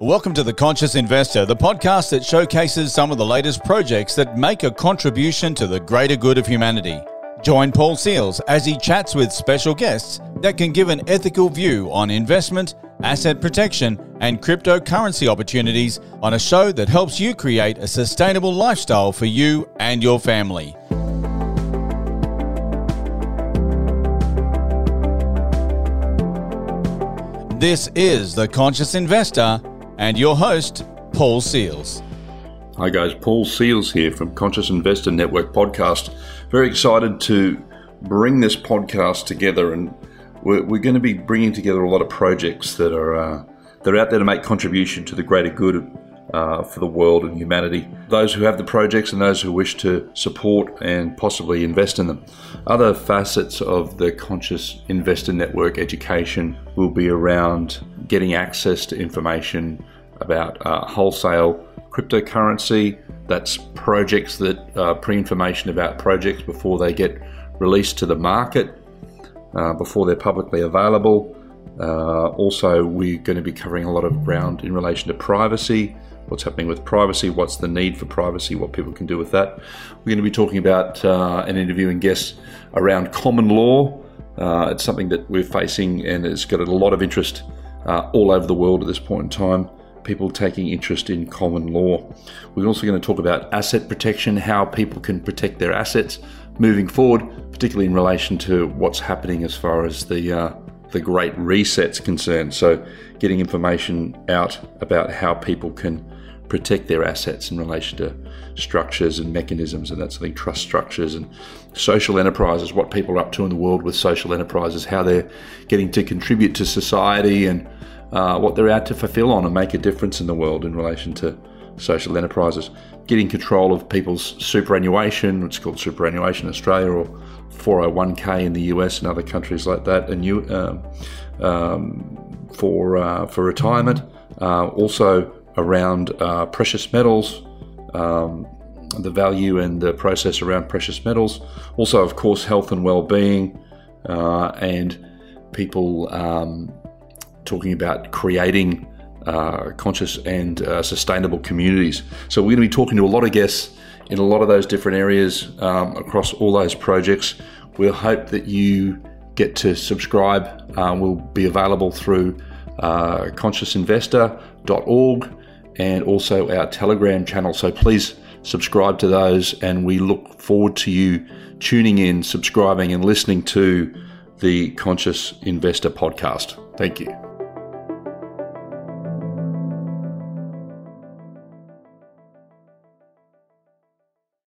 Welcome to The Conscious Investor, the podcast that showcases some of the latest projects that make a contribution to the greater good of humanity. Join Paul Seals as he chats with special guests that can give an ethical view on investment, asset protection, and cryptocurrency opportunities on a show that helps you create a sustainable lifestyle for you and your family. This is The Conscious Investor and your host, Paul Seals. Hi, guys. Paul Seals here from Conscious Investor Network podcast. Very excited to bring this podcast together, and we're, we're going to be bringing together a lot of projects that are uh, that are out there to make contribution to the greater good uh, for the world and humanity. Those who have the projects and those who wish to support and possibly invest in them. Other facets of the Conscious Investor Network education will be around getting access to information about uh, wholesale cryptocurrency. That's projects that uh, pre information about projects before they get released to the market, uh, before they're publicly available. Uh, also, we're going to be covering a lot of ground in relation to privacy, what's happening with privacy, what's the need for privacy, what people can do with that. We're going to be talking about uh, and interviewing guests around common law. Uh, it's something that we're facing and it's got a lot of interest uh, all over the world at this point in time. People taking interest in common law. We're also going to talk about asset protection, how people can protect their assets moving forward, particularly in relation to what's happening as far as the uh, the Great Reset's concerned. So, getting information out about how people can protect their assets in relation to structures and mechanisms and that sort of thing, trust structures and social enterprises, what people are up to in the world with social enterprises, how they're getting to contribute to society and uh, what they're out to fulfill on and make a difference in the world in relation to social enterprises. Getting control of people's superannuation, it's called superannuation Australia, or 401k in the US and other countries like that, and you um, um, for uh, for retirement. Uh, also around uh, precious metals, um, the value and the process around precious metals. Also, of course, health and well-being, uh, and people um, talking about creating uh, conscious and uh, sustainable communities. So we're going to be talking to a lot of guests in a lot of those different areas um, across all those projects. We'll hope that you get to subscribe. Uh, we'll be available through uh, consciousinvestor.org and also our Telegram channel. So please subscribe to those, and we look forward to you tuning in, subscribing, and listening to the Conscious Investor podcast. Thank you.